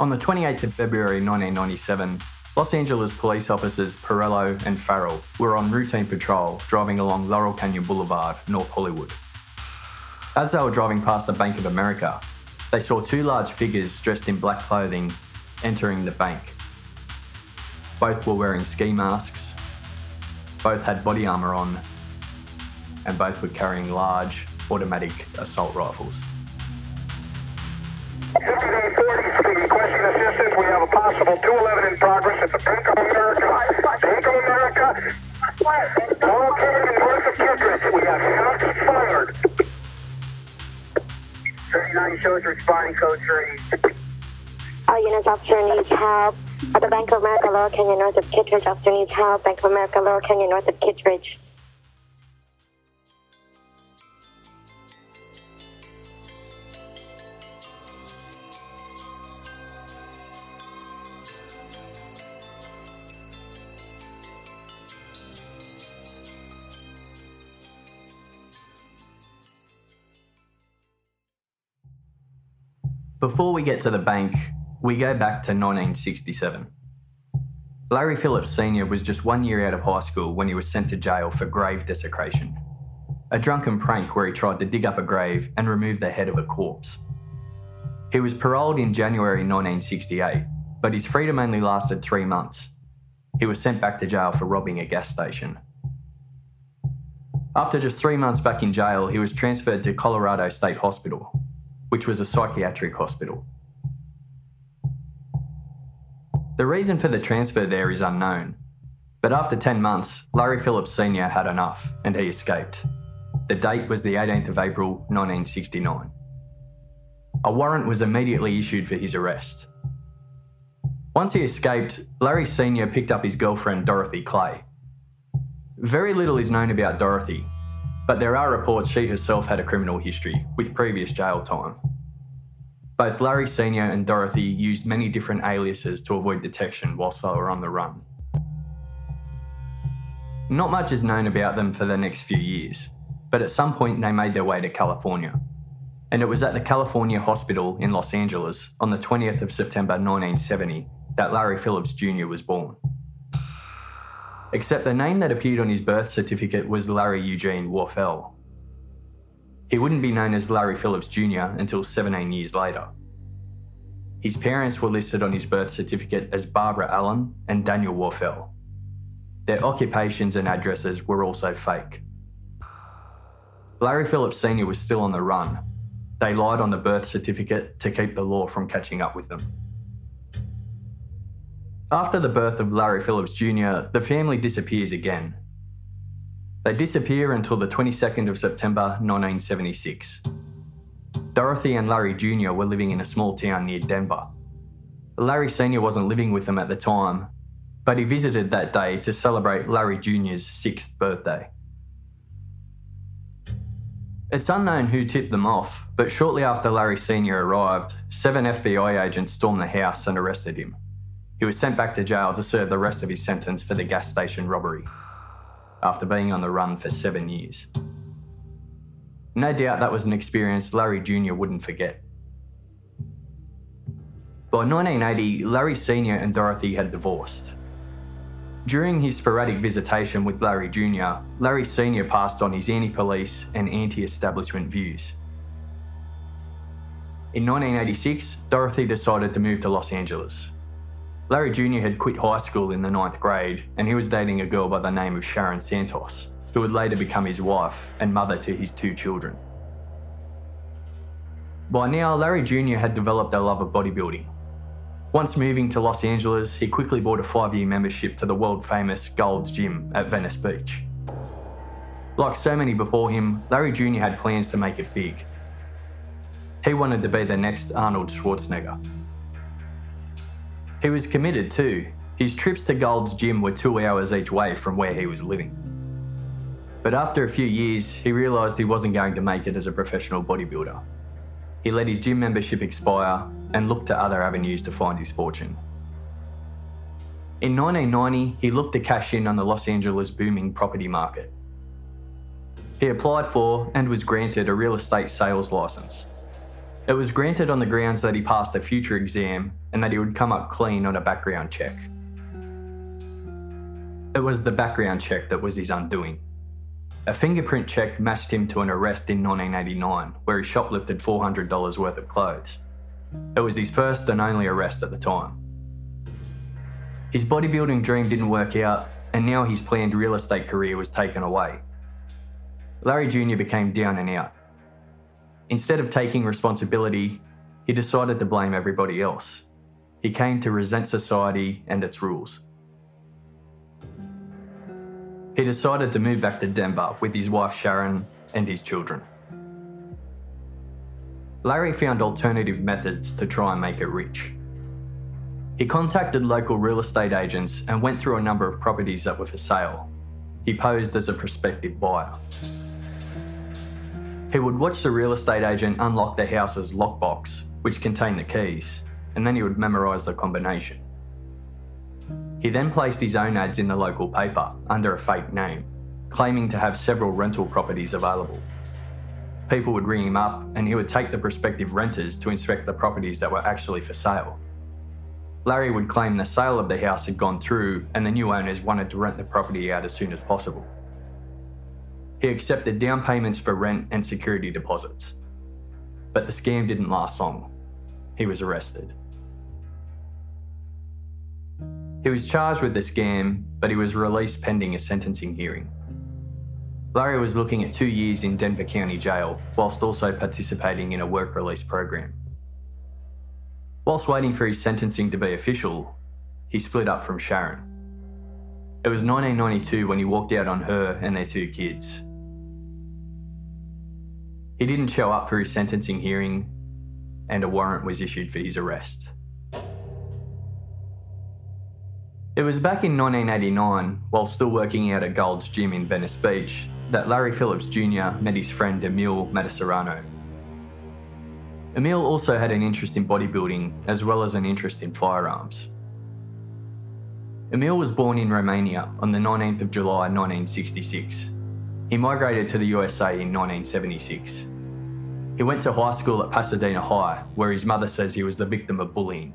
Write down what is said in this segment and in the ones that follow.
On the 28th of February 1997, Los Angeles police officers Perello and Farrell were on routine patrol driving along Laurel Canyon Boulevard, North Hollywood. As they were driving past the Bank of America, they saw two large figures dressed in black clothing entering the bank. Both were wearing ski masks, both had body armour on, and both were carrying large automatic assault rifles. 5840, requesting assistance. We have a possible 211 in progress at the Bank of America. Bank of America. Located north of Kittridge. We have shots fired. 39 shows responding code 3. All units, officer needs help. At the Bank of America, Laurel Canyon, north of Kittridge, officer needs help. Bank of America, Laurel Canyon, north of Kittridge. Before we get to the bank, we go back to 1967. Larry Phillips Sr. was just one year out of high school when he was sent to jail for grave desecration, a drunken prank where he tried to dig up a grave and remove the head of a corpse. He was paroled in January 1968, but his freedom only lasted three months. He was sent back to jail for robbing a gas station. After just three months back in jail, he was transferred to Colorado State Hospital, which was a psychiatric hospital. The reason for the transfer there is unknown, but after 10 months, Larry Phillips Sr. had enough and he escaped. The date was the 18th of April 1969. A warrant was immediately issued for his arrest. Once he escaped, Larry Sr. picked up his girlfriend Dorothy Clay. Very little is known about Dorothy, but there are reports she herself had a criminal history with previous jail time. Both Larry Sr. and Dorothy used many different aliases to avoid detection whilst they were on the run. Not much is known about them for the next few years, but at some point they made their way to California. And it was at the California Hospital in Los Angeles on the 20th of September 1970 that Larry Phillips Jr. was born. Except the name that appeared on his birth certificate was Larry Eugene Warfel. He wouldn't be known as Larry Phillips Jr. until 17 years later. His parents were listed on his birth certificate as Barbara Allen and Daniel Warfel. Their occupations and addresses were also fake. Larry Phillips Sr. was still on the run. They lied on the birth certificate to keep the law from catching up with them. After the birth of Larry Phillips Jr., the family disappears again. They disappear until the 22nd of September 1976. Dorothy and Larry Jr. were living in a small town near Denver. Larry Sr. wasn't living with them at the time, but he visited that day to celebrate Larry Jr.'s sixth birthday. It's unknown who tipped them off, but shortly after Larry Sr. arrived, seven FBI agents stormed the house and arrested him. He was sent back to jail to serve the rest of his sentence for the gas station robbery, after being on the run for seven years. No doubt that was an experience Larry Jr. wouldn't forget. By By 1980, Larry Sr. and Dorothy had divorced. During his sporadic visitation with Larry Jr., Larry Sr. passed on his anti police and anti establishment views. In 1986, Dorothy decided to move to Los Angeles. Larry Jr. had quit high school in the ninth grade and he was dating a girl by the name of Sharon Santos, who would later become his wife and mother to his two children. By now, Larry Jr. had developed a love of bodybuilding. Once moving to Los Angeles, he quickly bought a five year membership to the world famous Gold's Gym at Venice Beach. Like so many before him, Larry Jr. had plans to make it big. He wanted to be the next Arnold Schwarzenegger. He was committed too. His trips to Gold's Gym were two hours each way from where he was living. But after a few years, he realised he wasn't going to make it as a professional bodybuilder. He let his gym membership expire and looked to other avenues to find his fortune. In 1990, he looked to cash in on the Los Angeles booming property market. He applied for and was granted a real estate sales license. It was granted on the grounds that he passed a future exam and that he would come up clean on a background check. It was the background check that was his undoing. A fingerprint check matched him to an arrest in 1989, where he shoplifted $400 worth of clothes. It was his first and only arrest at the time. His bodybuilding dream didn't work out, and now his planned real estate career was taken away. Larry Jr. became down and out. Instead of taking responsibility, he decided to blame everybody else. He came to resent society and its rules. He decided to move back to Denver with his wife Sharon and his children. Larry found alternative methods to try and make it rich. He contacted local real estate agents and went through a number of properties that were for sale. He posed as a prospective buyer. He would watch the real estate agent unlock the house's lockbox, which contained the keys, and then he would memorise the combination. He then placed his own ads in the local paper under a fake name, claiming to have several rental properties available. People would ring him up and he would take the prospective renters to inspect the properties that were actually for sale. Larry would claim the sale of the house had gone through and the new owners wanted to rent the property out as soon as possible. He accepted down payments for rent and security deposits. But the scam didn't last long. He was arrested. He was charged with the scam, but he was released pending a sentencing hearing. Larry was looking at two years in Denver County Jail, whilst also participating in a work release program. Whilst waiting for his sentencing to be official, he split up from Sharon. It was 1992 when he walked out on her and their two kids. He didn't show up for his sentencing hearing, and a warrant was issued for his arrest. It was back in 1989, while still working out at Gold's Gym in Venice Beach, that Larry Phillips Jr. met his friend Emil Matasareanu. Emil also had an interest in bodybuilding as well as an interest in firearms. Emil was born in Romania on the 19th of July 1966. He migrated to the USA in 1976. He went to high school at Pasadena High, where his mother says he was the victim of bullying.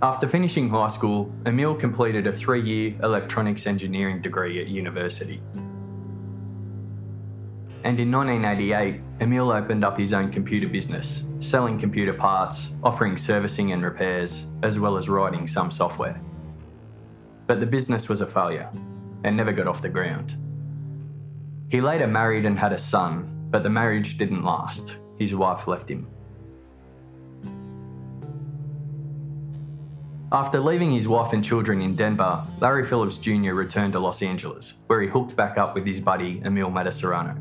After finishing high school, Emil completed a three year electronics engineering degree at university. And in 1988, Emil opened up his own computer business, selling computer parts, offering servicing and repairs, as well as writing some software. But the business was a failure and never got off the ground. He later married and had a son, but the marriage didn't last. His wife left him. After leaving his wife and children in Denver, Larry Phillips Jr. returned to Los Angeles, where he hooked back up with his buddy Emil Matasareanu.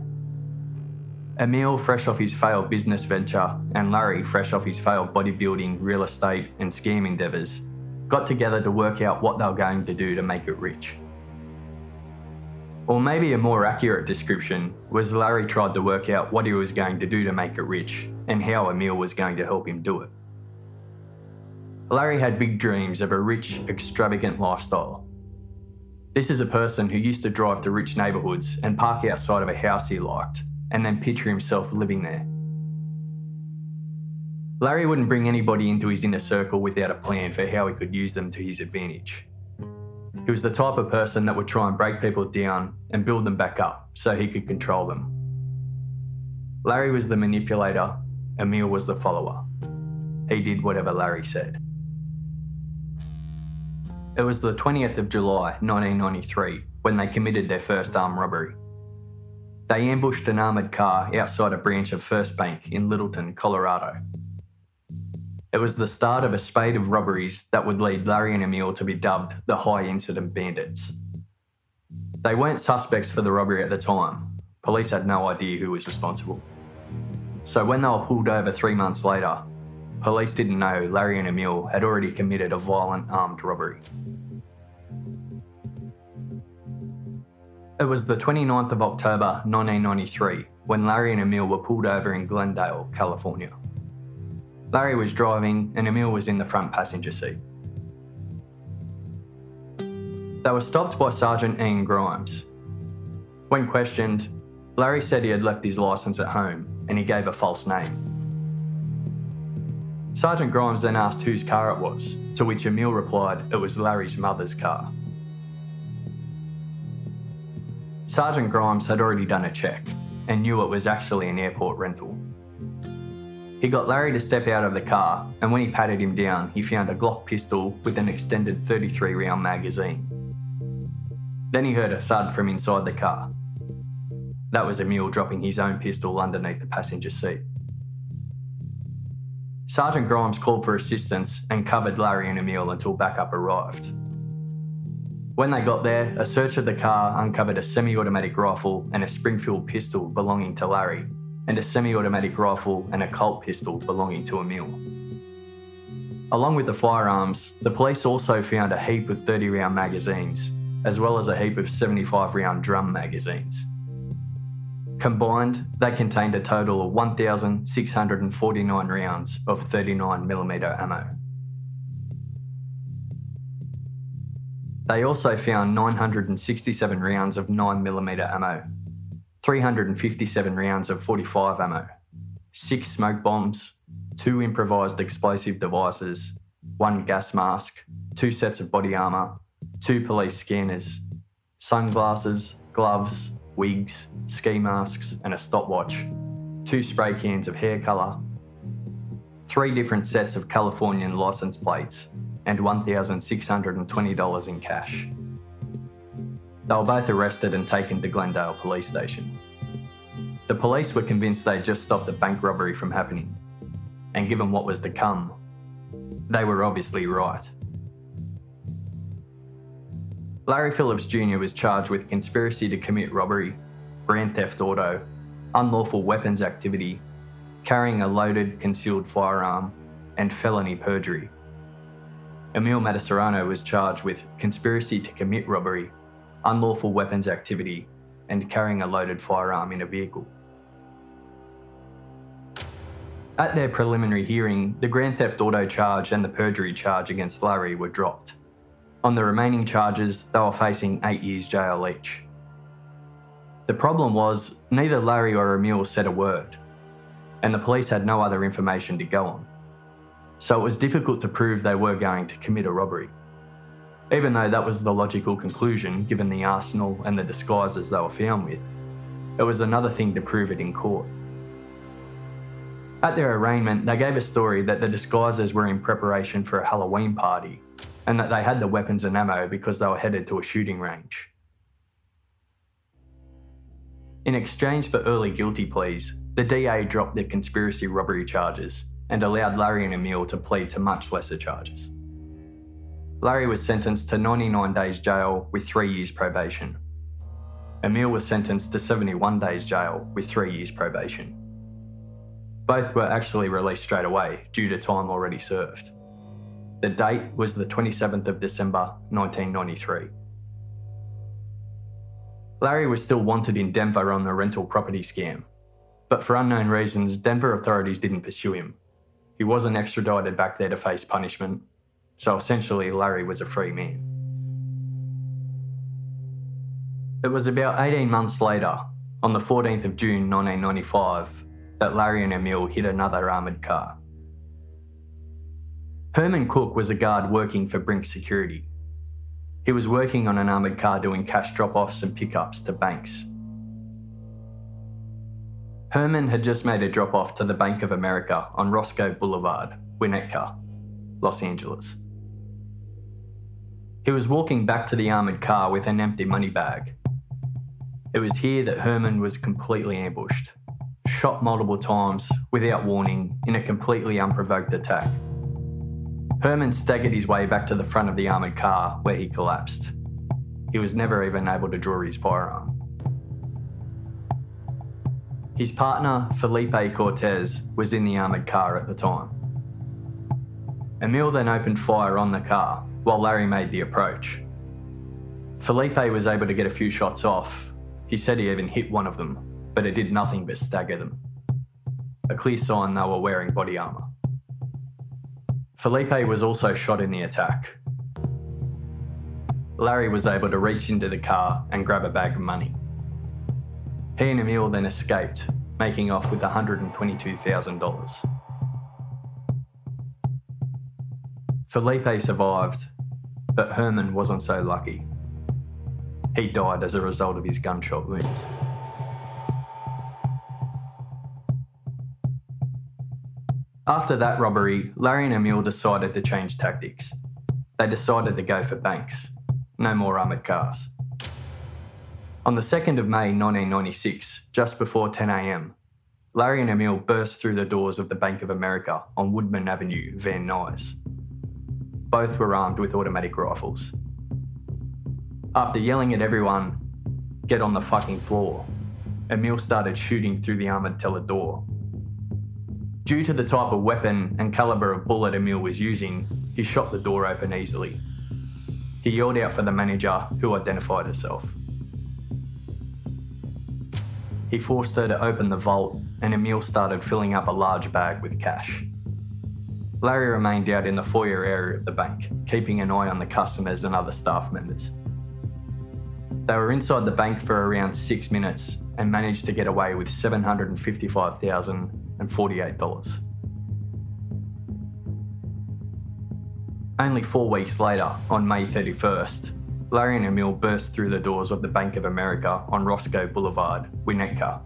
Emil, fresh off his failed business venture, and Larry, fresh off his failed bodybuilding, real estate, and scam endeavours, got together to work out what they were going to do to make it rich. Or maybe a more accurate description was Larry tried to work out what he was going to do to make it rich and how Emil was going to help him do it. Larry had big dreams of a rich, extravagant lifestyle. This is a person who used to drive to rich neighbourhoods and park outside of a house he liked, and then picture himself living there. Larry wouldn't bring anybody into his inner circle without a plan for how he could use them to his advantage. He was the type of person that would try and break people down and build them back up so he could control them. Larry was the manipulator, Emil was the follower. He did whatever Larry said. It was the 20th of July 1993 when they committed their first armed robbery. They ambushed an armoured car outside a branch of First Bank in Littleton, Colorado. It was the start of a spate of robberies that would lead Larry and Emil to be dubbed the High Incident Bandits. They weren't suspects for the robbery at the time. Police had no idea who was responsible. So when they were pulled over three months later, police didn't know Larry and Emil had already committed a violent armed robbery. It was the 29th of October 1993 when Larry and Emil were pulled over in Glendale, California. Larry was driving and Emil was in the front passenger seat. They were stopped by Sergeant Ian Grimes. When questioned, Larry said he had left his licence at home and he gave a false name. Sergeant Grimes then asked whose car it was, to which Emil replied it was Larry's mother's car. Sergeant Grimes had already done a check and knew it was actually an airport rental. He got Larry to step out of the car, and when he patted him down, he found a Glock pistol with an extended 33 round magazine. Then he heard a thud from inside the car. That was Emil dropping his own pistol underneath the passenger seat. Sergeant Grimes called for assistance and covered Larry and Emil until backup arrived. When they got there, a search of the car uncovered a semi automatic rifle and a Springfield pistol belonging to Larry, and a semi automatic rifle and a Colt pistol belonging to Emil. Along with the firearms, the police also found a heap of 30 round magazines, as well as a heap of 75 round drum magazines. Combined, they contained a total of 1,649 rounds of 39mm ammo. They also found 967 rounds of 9mm ammo 357 rounds of 45 ammo, six smoke bombs, two improvised explosive devices, one gas mask, two sets of body armour, two police scanners, sunglasses, gloves, wigs, ski masks, and a stopwatch, two spray cans of hair colour, three different sets of Californian licence plates, and $1,620 in cash. They were both arrested and taken to Glendale Police Station. The police were convinced they'd just stopped the bank robbery from happening, and given what was to come, they were obviously right. Larry Phillips Jr. was charged with conspiracy to commit robbery, grand theft auto, unlawful weapons activity, carrying a loaded concealed firearm, and felony perjury. Emil Matasareanu was charged with conspiracy to commit robbery, unlawful weapons activity, and carrying a loaded firearm in a vehicle. At their preliminary hearing, the Grand Theft Auto charge and the perjury charge against Larry were dropped. On the remaining charges, they were facing eight years jail each. The problem was, neither Larry or Emil said a word, and the police had no other information to go on. So it was difficult to prove they were going to commit a robbery even though that was the logical conclusion given the arsenal and the disguises they were found with. It was another thing to prove it in court. At their arraignment, they gave a story that the disguises were in preparation for a Halloween party and that they had the weapons and ammo because they were headed to a shooting range. In exchange for early guilty pleas, the DA dropped the conspiracy robbery charges and allowed Larry and Emil to plead to much lesser charges. Larry was sentenced to 99 days jail with three years probation. Emil was sentenced to 71 days jail with three years probation. Both were actually released straight away due to time already served. The date was the 27th of December 1993. Larry was still wanted in Denver on the rental property scam, but for unknown reasons, Denver authorities didn't pursue him. He wasn't extradited back there to face punishment, so essentially, Larry was a free man. It was about 18 months later, on the 14th of June 1995, that Larry and Emil hit another armoured car. Herman Cook was a guard working for Brink Security. He was working on an armoured car doing cash drop offs and pickups to banks. Herman had just made a drop off to the Bank of America on Roscoe Boulevard, Winnetka, Los Angeles. He was walking back to the armoured car with an empty money bag. It was here that Herman was completely ambushed, shot multiple times without warning in a completely unprovoked attack. Herman staggered his way back to the front of the armoured car where he collapsed. He was never even able to draw his firearm. His partner, Felipe Cortez, was in the armoured car at the time. Emil then opened fire on the car while Larry made the approach. Felipe was able to get a few shots off. He said he even hit one of them, but it did nothing but stagger them. A clear sign they were wearing body armour. Felipe was also shot in the attack. Larry was able to reach into the car and grab a bag of money. He and Emil then escaped, making off with $122,000. Felipe survived, but Herman wasn't so lucky. He died as a result of his gunshot wounds. After that robbery, Larry and Emil decided to change tactics. They decided to go for banks. No more armoured cars. On the 2nd of May 1996, just before 10am, Larry and Emil burst through the doors of the Bank of America on Woodman Avenue, Van Nuys. Both were armed with automatic rifles. After yelling at everyone, get on the fucking floor, Emil started shooting through the armoured teller door. Due to the type of weapon and calibre of bullet Emil was using, he shot the door open easily. He yelled out for the manager, who identified herself. He forced her to open the vault, and Emil started filling up a large bag with cash. Larry remained out in the foyer area of the bank, keeping an eye on the customers and other staff members. They were inside the bank for around six minutes and managed to get away with $755,048. Only four weeks later, on May 31st, Larry and Emil burst through the doors of the Bank of America on Roscoe Boulevard, Winnetka.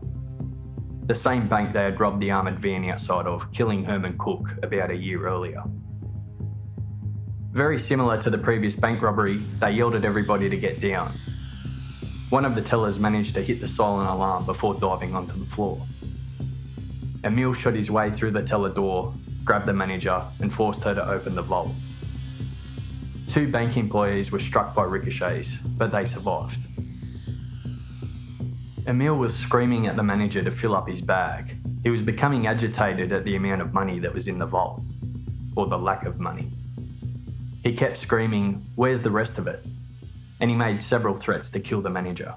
The same bank they had robbed the armoured van outside of, killing Herman Cook about a year earlier. Very similar to the previous bank robbery, they yelled at everybody to get down. One of the tellers managed to hit the silent alarm before diving onto the floor. Emil shot his way through the teller door, grabbed the manager, and forced her to open the vault. Two bank employees were struck by ricochets, but they survived. Emil was screaming at the manager to fill up his bag. He was becoming agitated at the amount of money that was in the vault, or the lack of money. He kept screaming, Where's the rest of it? And he made several threats to kill the manager.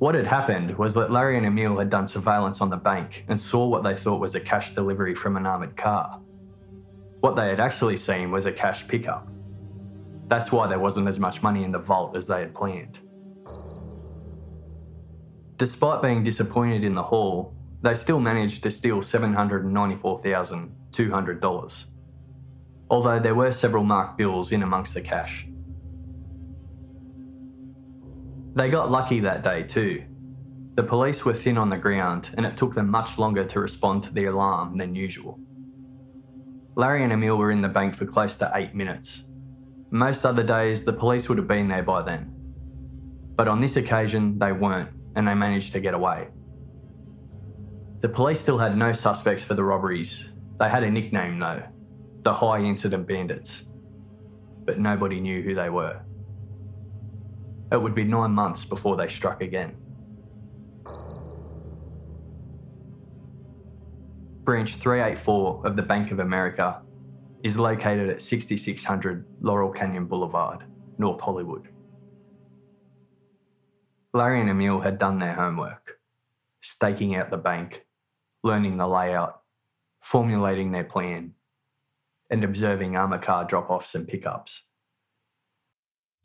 What had happened was that Larry and Emil had done surveillance on the bank and saw what they thought was a cash delivery from an armoured car. What they had actually seen was a cash pickup. That's why there wasn't as much money in the vault as they had planned. Despite being disappointed in the haul, they still managed to steal $794,200, although there were several marked bills in amongst the cash. They got lucky that day too. The police were thin on the ground and it took them much longer to respond to the alarm than usual. Larry and Emil were in the bank for close to eight minutes. Most other days, the police would have been there by then. But on this occasion, they weren't, and they managed to get away. The police still had no suspects for the robberies. They had a nickname, though the High Incident Bandits. But nobody knew who they were. It would be nine months before they struck again. Branch 384 of the Bank of America is located at 6600 Laurel Canyon Boulevard, North Hollywood. Larry and Emil had done their homework, staking out the bank, learning the layout, formulating their plan, and observing armour car drop offs and pickups.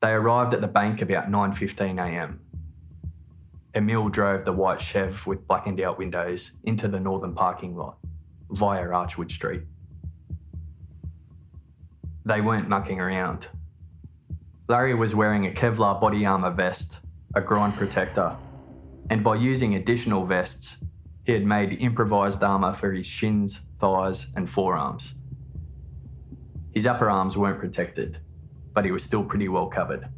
They arrived at the bank about 9.15am. Emil drove the white Chev with blackened out windows into the northern parking lot via Archwood Street. They weren't mucking around. Larry was wearing a Kevlar body armour vest, a groin protector, and by using additional vests, he had made improvised armour for his shins, thighs, and forearms. His upper arms weren't protected, but he was still pretty well covered.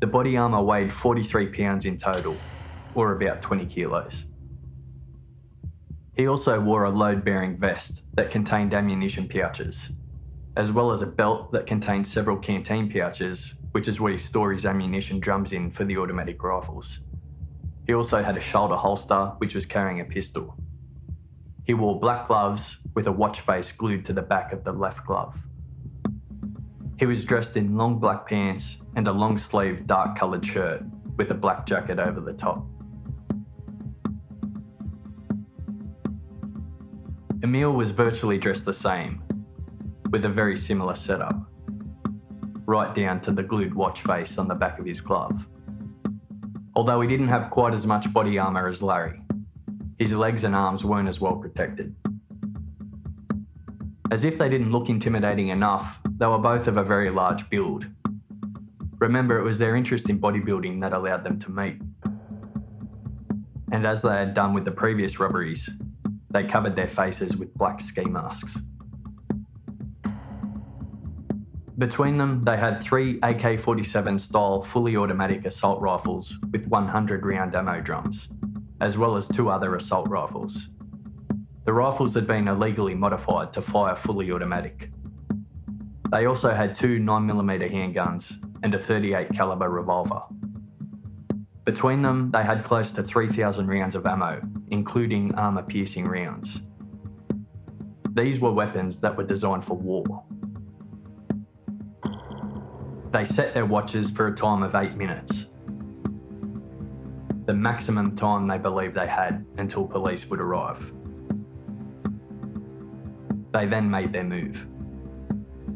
The body armour weighed 43 pounds in total, or about 20 kilos. He also wore a load bearing vest that contained ammunition pouches, as well as a belt that contained several canteen pouches, which is where he stored his ammunition drums in for the automatic rifles. He also had a shoulder holster, which was carrying a pistol. He wore black gloves with a watch face glued to the back of the left glove. He was dressed in long black pants and a long sleeved dark coloured shirt with a black jacket over the top. Emil was virtually dressed the same, with a very similar setup, right down to the glued watch face on the back of his glove. Although he didn't have quite as much body armour as Larry, his legs and arms weren't as well protected. As if they didn't look intimidating enough, they were both of a very large build. Remember, it was their interest in bodybuilding that allowed them to meet. And as they had done with the previous robberies, they covered their faces with black ski masks. Between them, they had three AK 47 style fully automatic assault rifles with 100 round ammo drums, as well as two other assault rifles. The rifles had been illegally modified to fire fully automatic. They also had two 9mm handguns and a 38 caliber revolver. Between them, they had close to 3,000 rounds of ammo, including armour piercing rounds. These were weapons that were designed for war. They set their watches for a time of 8 minutes, the maximum time they believed they had until police would arrive. They then made their move.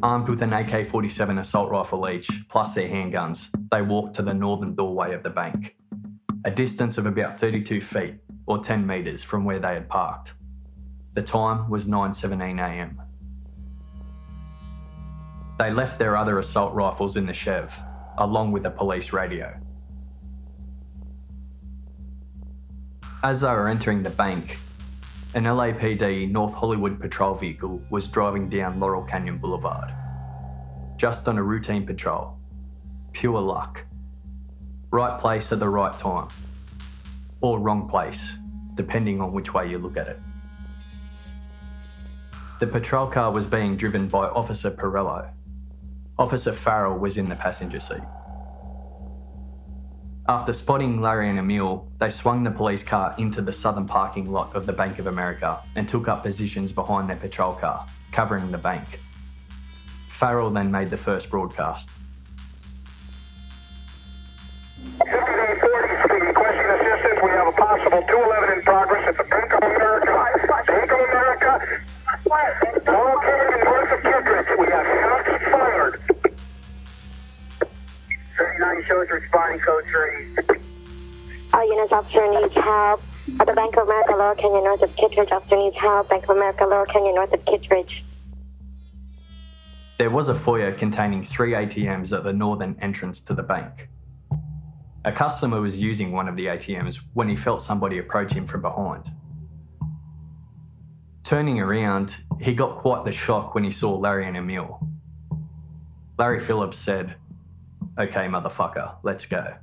Armed with an AK 47 assault rifle each, plus their handguns, they walked to the northern doorway of the bank, a distance of about 32 feet or 10 metres from where they had parked. The time was 9.17am. They left their other assault rifles in the Chev, along with a police radio. As they were entering the bank, an LAPD North Hollywood patrol vehicle was driving down Laurel Canyon Boulevard. Just on a routine patrol. Pure luck. Right place at the right time. Or wrong place, depending on which way you look at it. The patrol car was being driven by Officer Perello. Officer Farrell was in the passenger seat. After spotting Larry and Emil, they swung the police car into the southern parking lot of the Bank of America and took up positions behind their patrol car, covering the bank. Farrell then made the first broadcast. 5840, requesting assistance. We have a possible 211 in progress at the 39 shows responding code 3. All units, officer needs help. At the Bank of America, Laurel Canyon, north of Kittridge. Officer needs help. Bank of America, Laurel Canyon, north of Kittridge. There was a foyer containing three ATMs at the northern entrance to the bank. A customer was using one of the ATMs when he felt somebody approach him from behind. Turning around, he got quite the shock when he saw Larry and Emil. Larry Phillips said, Okay, motherfucker, let's go.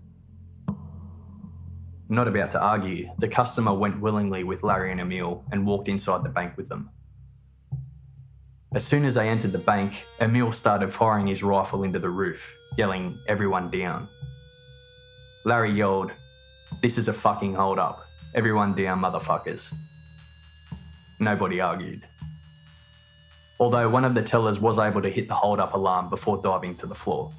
Not about to argue, the customer went willingly with Larry and Emil and walked inside the bank with them. As soon as they entered the bank, Emil started firing his rifle into the roof, yelling, Everyone down. Larry yelled, This is a fucking hold up. Everyone down, motherfuckers. Nobody argued. Although one of the tellers was able to hit the hold up alarm before diving to the floor.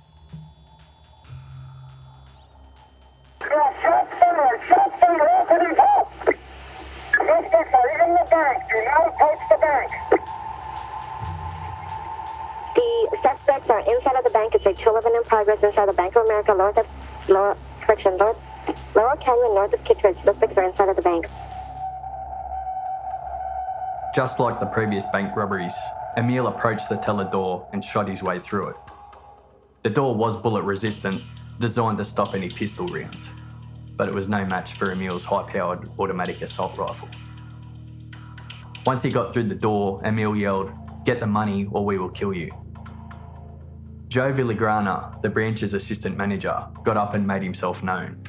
The suspects are inside of the bank. It's a 211 in progress inside the Bank of America, north of, lower, correction, north, Laurel Canyon, north of Kittridge. Suspects are inside of the bank. Just like the previous bank robberies, Emil approached the teller door and shot his way through it. The door was bullet resistant, designed to stop any pistol round, but it was no match for Emil's high powered automatic assault rifle. Once he got through the door, Emil yelled, Get the money or we will kill you. Joe Villagrana, the branch's assistant manager, got up and made himself known.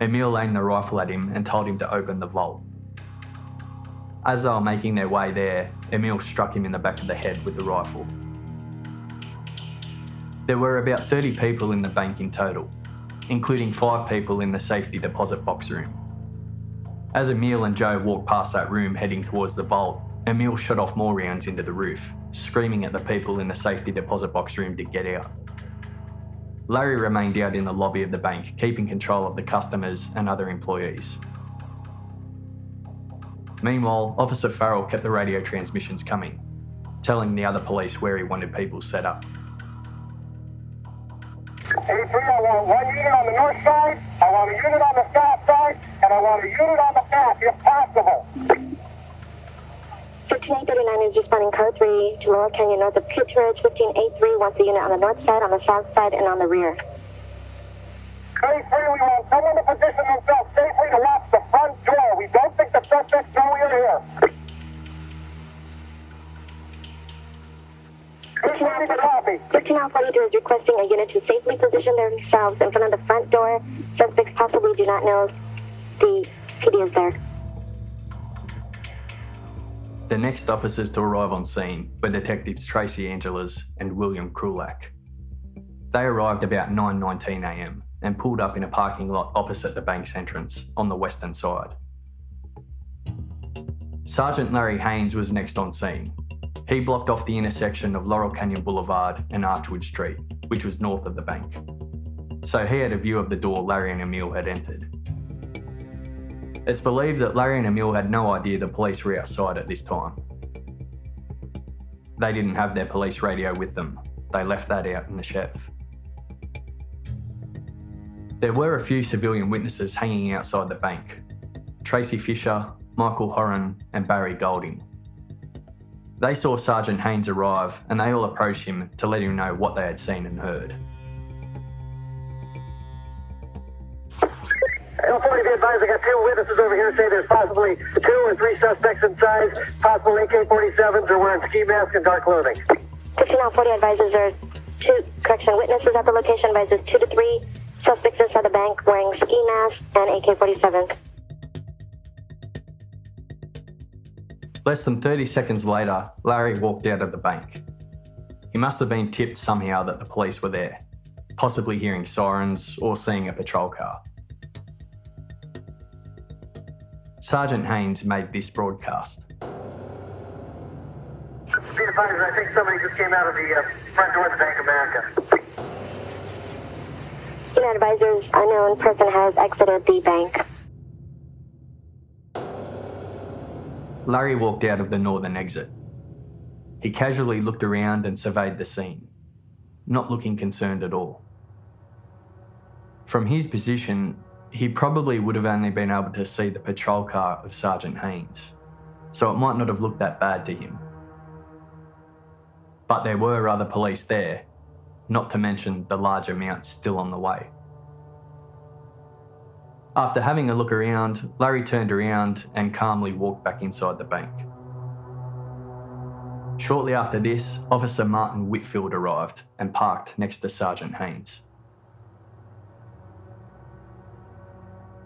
Emil aimed the rifle at him and told him to open the vault. As they were making their way there, Emil struck him in the back of the head with the rifle. There were about 30 people in the bank in total, including five people in the safety deposit box room. As Emil and Joe walked past that room heading towards the vault, Emil shot off more rounds into the roof, screaming at the people in the safety deposit box room to get out. Larry remained out in the lobby of the bank, keeping control of the customers and other employees. Meanwhile, Officer Farrell kept the radio transmissions coming, telling the other police where he wanted people set up. 83, I want one unit on the north side, I want a unit on the south side, and I want a unit on the back, if possible. 1539 is responding code 3 to Laurel Canyon, north of Kittridge. 1583 wants a unit on the north side, on the south side, and on the rear. 83, we want someone to position themselves safely to watch the front door. We don't think the suspects know we are here. Who's ready to copy? 13942 is requesting a unit to safely position themselves in front of the front door. Suspects possibly do not know the PD is there. The next officers to arrive on scene were Detectives Tracy Angeles and William Krulak. They arrived about 9.19am and pulled up in a parking lot opposite the bank's entrance on the western side. Sergeant Larry Haynes was next on scene. He blocked off the intersection of Laurel Canyon Boulevard and Archwood Street, which was north of the bank. So he had a view of the door Larry and Emil had entered. It's believed that Larry and Emil had no idea the police were outside at this time. They didn't have their police radio with them, they left that out in the Chev. There were a few civilian witnesses hanging outside the bank Tracy Fisher, Michael Horan, and Barry Golding. They saw Sergeant Haynes arrive and they all approached him to let him know what they had seen and heard. L40 be advised, I got two witnesses over here say there's possibly two or three suspects inside, possible AK-47s or wearing ski masks and dark clothing. 15940 advises there are two, correction, witnesses at the location advises two to three suspects inside the bank wearing ski masks and AK-47s. Less than 30 seconds later, Larry walked out of the bank. He must have been tipped somehow that the police were there, possibly hearing sirens or seeing a patrol car. Sergeant Haynes made this broadcast. Be advised, I think somebody just came out of the uh, front door of the Bank of America. Unit advisors, unknown person has exited the bank. Larry walked out of the northern exit. He casually looked around and surveyed the scene, not looking concerned at all. From his position, he probably would have only been able to see the patrol car of Sergeant Haynes, so it might not have looked that bad to him. but there were other police there, not to mention the large amount still on the way. After having a look around, Larry turned around and calmly walked back inside the bank. Shortly after this, Officer Martin Whitfield arrived and parked next to Sergeant Haynes.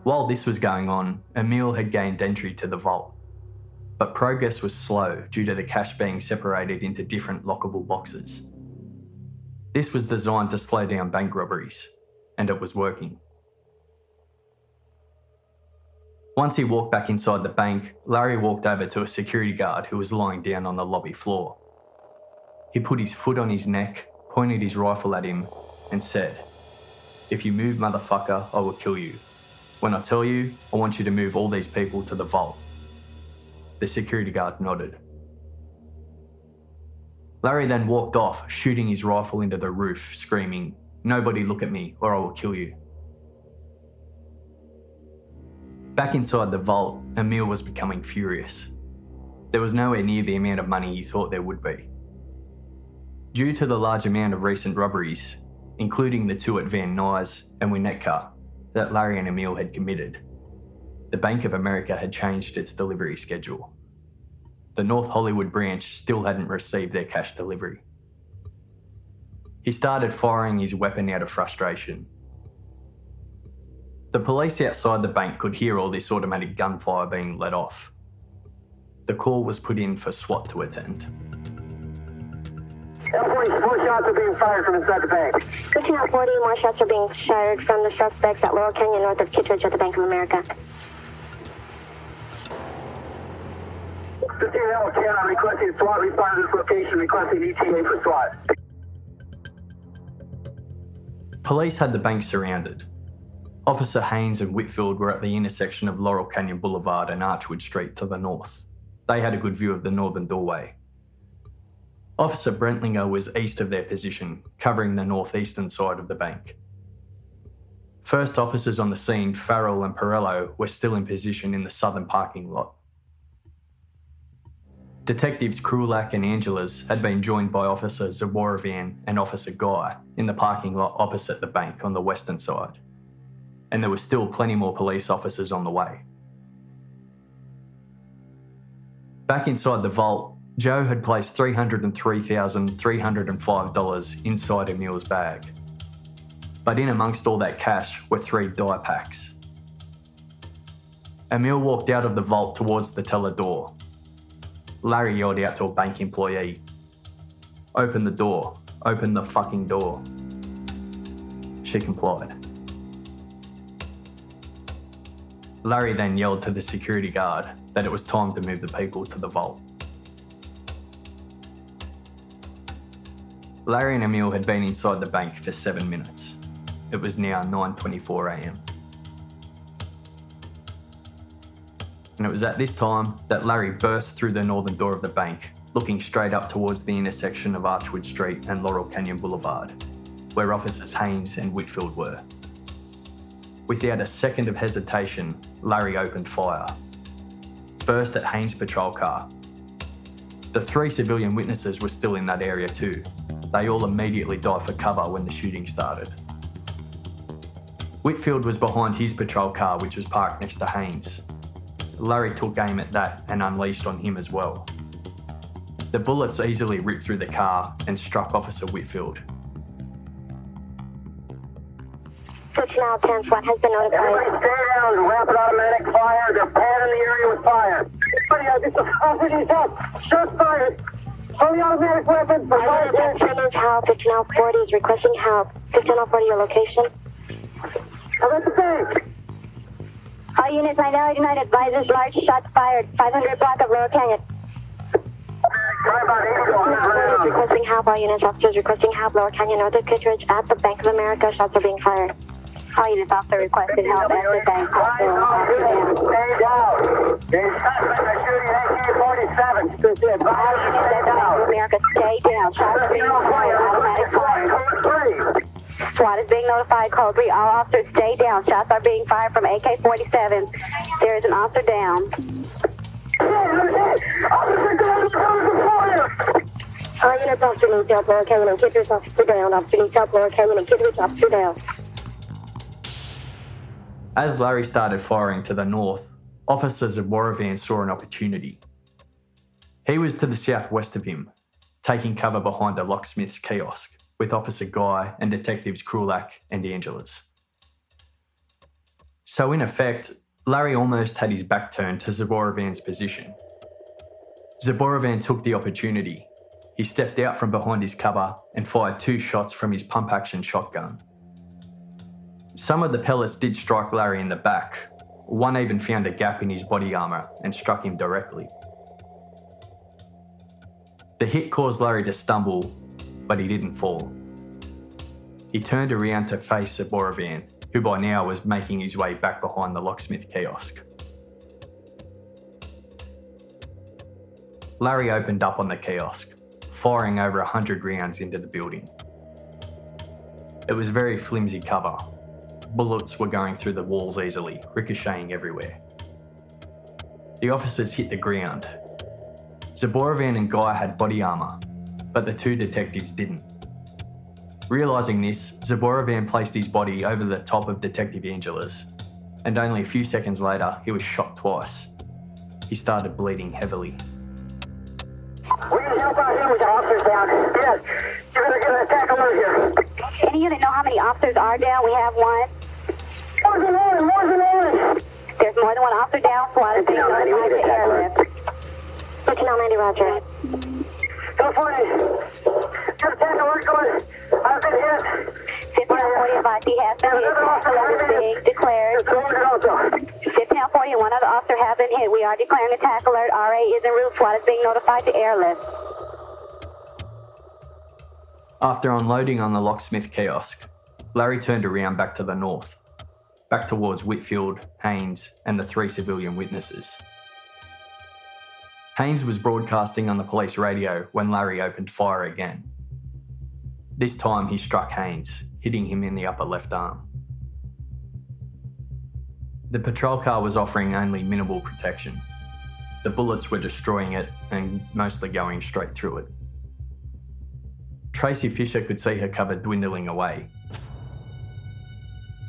While this was going on, Emil had gained entry to the vault, but progress was slow due to the cash being separated into different lockable boxes. This was designed to slow down bank robberies, and it was working. Once he walked back inside the bank, Larry walked over to a security guard who was lying down on the lobby floor. He put his foot on his neck, pointed his rifle at him, and said, If you move, motherfucker, I will kill you. When I tell you, I want you to move all these people to the vault. The security guard nodded. Larry then walked off, shooting his rifle into the roof, screaming, Nobody look at me, or I will kill you. Back inside the vault, Emil was becoming furious. There was nowhere near the amount of money he thought there would be. Due to the large amount of recent robberies, including the two at Van Nuys and Winnetka, that Larry and Emil had committed, the Bank of America had changed its delivery schedule. The North Hollywood branch still hadn't received their cash delivery. He started firing his weapon out of frustration the police outside the bank could hear all this automatic gunfire being let off. The call was put in for SWAT to attend. L40, more shots are being fired from inside the bank. Switching out 40, more shots are being fired from the suspects at Laurel Canyon north of Kittridge at the Bank of America. 15 L Cannon requesting SWAT respond to this location, requesting ETA for SWAT. Police had the bank surrounded. Officer Haynes and Whitfield were at the intersection of Laurel Canyon Boulevard and Archwood Street to the north. They had a good view of the northern doorway. Officer Brentlinger was east of their position, covering the northeastern side of the bank. First officers on the scene, Farrell and Perello, were still in position in the southern parking lot. Detectives Krulak and Angeles had been joined by Officer Zaborovan and Officer Guy in the parking lot opposite the bank on the western side and there were still plenty more police officers on the way. Back inside the vault, Joe had placed $303,305 inside Emil's bag. But in amongst all that cash were three die packs. Emil walked out of the vault towards the teller door. Larry yelled out to a bank employee Open the door. Open the fucking door. She complied. Larry then yelled to the security guard that it was time to move the people to the vault. Larry and Emil had been inside the bank for seven minutes. It was now 9.24am. And it was at this time that Larry burst through the northern door of the bank, looking straight up towards the intersection of Archwood Street and Laurel Canyon Boulevard, where officers Haynes and Whitfield were. Without a second of hesitation, Larry opened fire. First at Haynes' patrol car. The three civilian witnesses were still in that area too. They all immediately dived for cover when the shooting started. Whitfield was behind his patrol car, which was parked next to Haynes. Larry took aim at that and unleashed on him as well. The bullets easily ripped through the car and struck Officer Whitfield, Personnel 10 SWAT has been notified. Everybody stay down. Rapid automatic fire. They're panning the area with fire. Everybody, uh, this is officers up. Shots fired. Fully automatic weapons. I want. Simmons help. 1540 is requesting help. 1540, your location. I'm at the bank. All units, 999 advises large shots fired. 500 block of Laurel Canyon. Try about 80 on the 1540 is ground. requesting help. All units, officers requesting help. Laurel Canyon, north of Kittridge at the Bank of America. Shots are being fired. All units, officer requested help at the bank. Stay down. The suspect is shooting AK-47. This is All units at the Bank of America, stay down. Shots are being fired. Automatic fire. SWAT is being notified. Code 3. All officers stay down. Shots are being fired from AK-47. There is an officer down. Officer, to the fire. All units, Officer Lee, South Laurel Canyon and Kittridge, Officer down. Officer Lee, South Laurel Canyon and Kittridge, Officer down. As Larry started firing to the north, officers of Warravan saw an opportunity. He was to the southwest of him, taking cover behind a locksmith's kiosk with Officer Guy and Detectives Krulak and Angeles. So, in effect, Larry almost had his back turned to Zaborovan's position. Zaborovan took the opportunity. He stepped out from behind his cover and fired two shots from his pump action shotgun. Some of the pellets did strike Larry in the back. One even found a gap in his body armour and struck him directly. The hit caused Larry to stumble, but he didn't fall. He turned around to face Zaborovan, who by now was making his way back behind the locksmith kiosk. Larry opened up on the kiosk, firing over a hundred rounds into the building. It was very flimsy cover. Bullets were going through the walls easily, ricocheting everywhere. The officers hit the ground. Zaborovan and Guy had body armour, but the two detectives didn't. Realising this, Zaborovan placed his body over the top of Detective Angeles, and only a few seconds later, he was shot twice. He started bleeding heavily. We need help out here with the officers down. Yes. You're gonna get an attack here. Any unit know how many officers are down? We have one. More than one, more than one. There's more than one officer down. SWAT is being notified to airlift. 1590, Roger. Go for it. Got attack alert going. I've been hit. 1540 advised he has been hit. Attack alert is being declared. It's going also. 1540 and one other officer has been hit. We are declaring attack alert. RA is en route. SWAT is being notified to airlift. After unloading on the locksmith kiosk, Larry turned around back to the north, back towards Whitfield, Haynes, and the three civilian witnesses. Haynes was broadcasting on the police radio when Larry opened fire again. This time he struck Haynes, hitting him in the upper left arm. The patrol car was offering only minimal protection. The bullets were destroying it and mostly going straight through it. Tracy Fisher could see her cover dwindling away.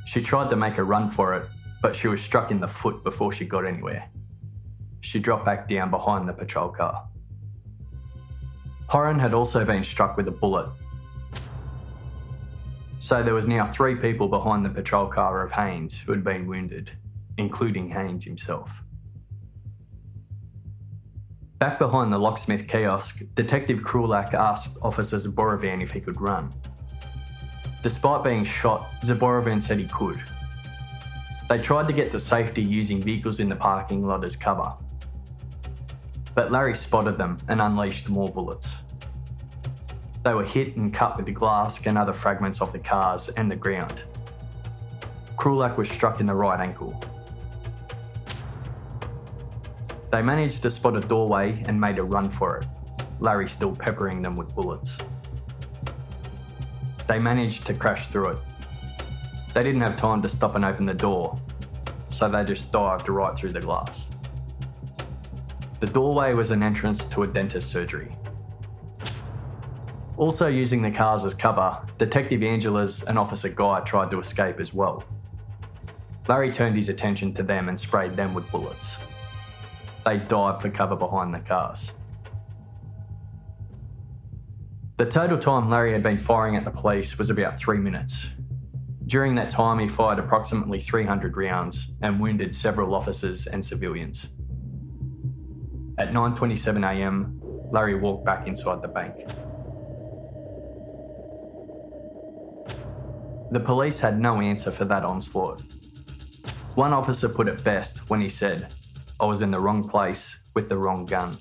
She tried to make a run for it, but she was struck in the foot before she got anywhere. She dropped back down behind the patrol car. Horan had also been struck with a bullet. So there was now three people behind the patrol car of Haynes who had been wounded, including Haynes himself. Back behind the locksmith kiosk, Detective Krulak asked Officer Zaborovan if he could run. Despite being shot, Zaborovan said he could. They tried to get to safety using vehicles in the parking lot as cover. But Larry spotted them and unleashed more bullets. They were hit and cut with the glass and other fragments off the cars and the ground. Krulak was struck in the right ankle. They managed to spot a doorway and made a run for it, Larry still peppering them with bullets. They managed to crash through it. They didn't have time to stop and open the door, so they just dived right through the glass. The doorway was an entrance to a dentist surgery. Also using the cars as cover, Detective Angeles and Officer Guy tried to escape as well. Larry turned his attention to them and sprayed them with bullets. They dived for cover behind the cars. The total time Larry had been firing at the police was about three minutes. During that time, he fired approximately 300 rounds and wounded several officers and civilians. At 9:27 a.m., Larry walked back inside the bank. The police had no answer for that onslaught. One officer put it best when he said, I was in the wrong place with the wrong gun.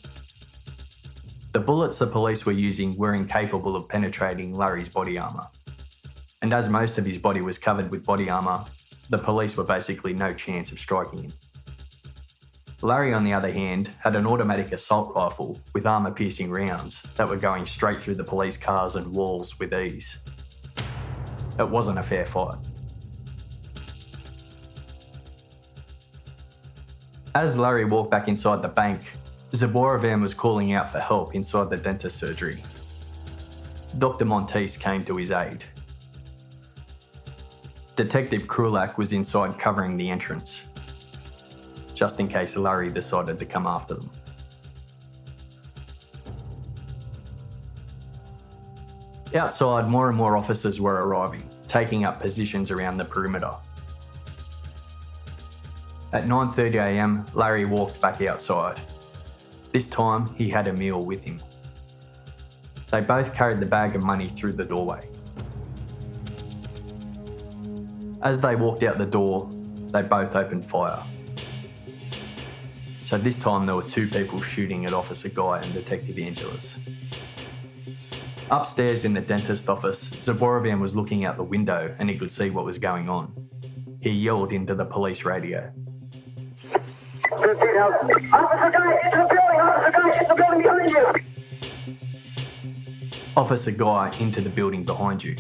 The bullets the police were using were incapable of penetrating Larry's body armour. And as most of his body was covered with body armour, the police were basically no chance of striking him. Larry, on the other hand, had an automatic assault rifle with armour piercing rounds that were going straight through the police cars and walls with ease. It wasn't a fair fight. As Larry walked back inside the bank, Zaborovan was calling out for help inside the dentist surgery. Dr. Monteith came to his aid. Detective Krulak was inside covering the entrance, just in case Larry decided to come after them. Outside, more and more officers were arriving, taking up positions around the perimeter. At 9.30am, Larry walked back outside. This time, he had Emil with him. They both carried the bag of money through the doorway. As they walked out the door, they both opened fire. So this time there were two people shooting at Officer Guy and Detective Angeles. Upstairs in the dentist office, Zaborovan was looking out the window and he could see what was going on. He yelled into the police radio. Officer Guy, into the building! Officer Guy, into the building behind you! Officer Guy into the building behind you.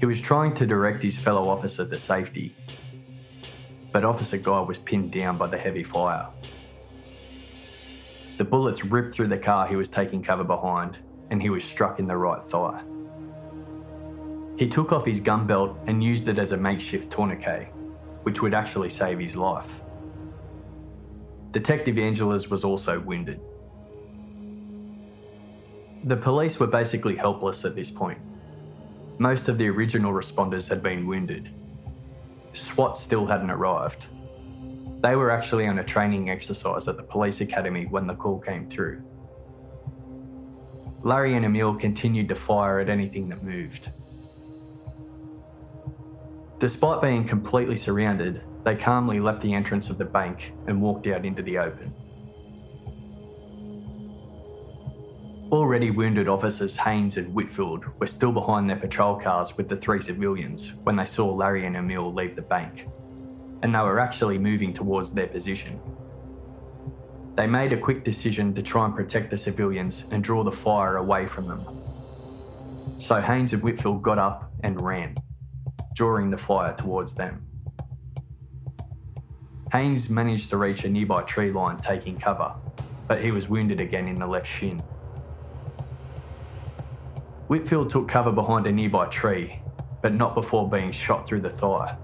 He was trying to direct his fellow officer to safety, but Officer Guy was pinned down by the heavy fire. The bullets ripped through the car he was taking cover behind, and he was struck in the right thigh. He took off his gun belt and used it as a makeshift tourniquet, which would actually save his life. Detective Angeles was also wounded. The police were basically helpless at this point. Most of the original responders had been wounded. SWAT still hadn't arrived. They were actually on a training exercise at the police academy when the call came through. Larry and Emil continued to fire at anything that moved. Despite being completely surrounded, they calmly left the entrance of the bank and walked out into the open. Already wounded officers Haynes and Whitfield were still behind their patrol cars with the three civilians when they saw Larry and Emil leave the bank, and they were actually moving towards their position. They made a quick decision to try and protect the civilians and draw the fire away from them. So Haynes and Whitfield got up and ran, drawing the fire towards them. Haynes managed to reach a nearby tree line taking cover, but he was wounded again in the left shin. Whitfield took cover behind a nearby tree, but not before being shot through the thigh.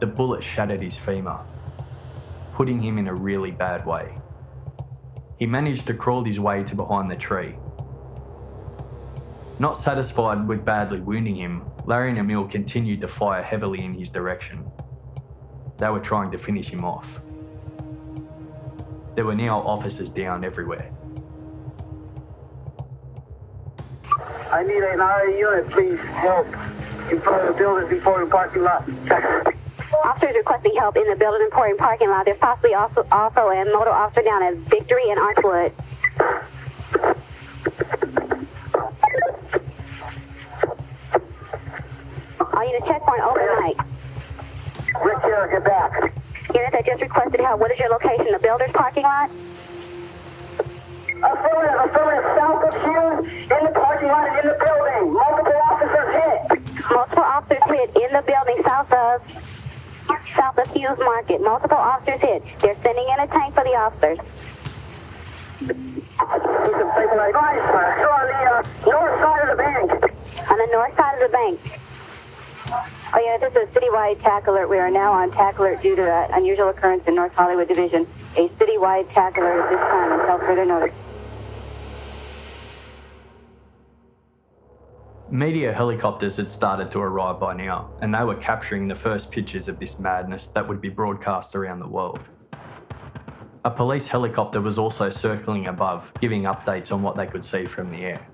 The bullet shattered his femur, putting him in a really bad way. He managed to crawl his way to behind the tree. Not satisfied with badly wounding him, Larry and Emil continued to fire heavily in his direction. They were trying to finish him off. There were now officers down everywhere. I need an RA unit, please. Help. In front of the building before the parking lot. Officers requesting help in the building emporium parking lot. There's possibly also, also a motor officer down at Victory and Archwood. Are you in a checkpoint open mic? Rick here, get back. Unit I just requested help. What is your location? The builder's parking lot? Affirmative, affirmative. South of Hughes, in the parking lot and in the building. Multiple officers hit. Multiple officers hit in the building south of south of Hughes Market. Multiple officers hit. They're sending in a tank for the officers. Need some people like Guys, sir. You're on the uh, north side of the bank. On the north side of the bank. Oh yeah, this is a citywide tack alert. We are now on tack alert due to an unusual occurrence in North Hollywood Division. A citywide tack alert at this time until further notice. Media helicopters had started to arrive by now, and they were capturing the first pictures of this madness that would be broadcast around the world. A police helicopter was also circling above, giving updates on what they could see from the air.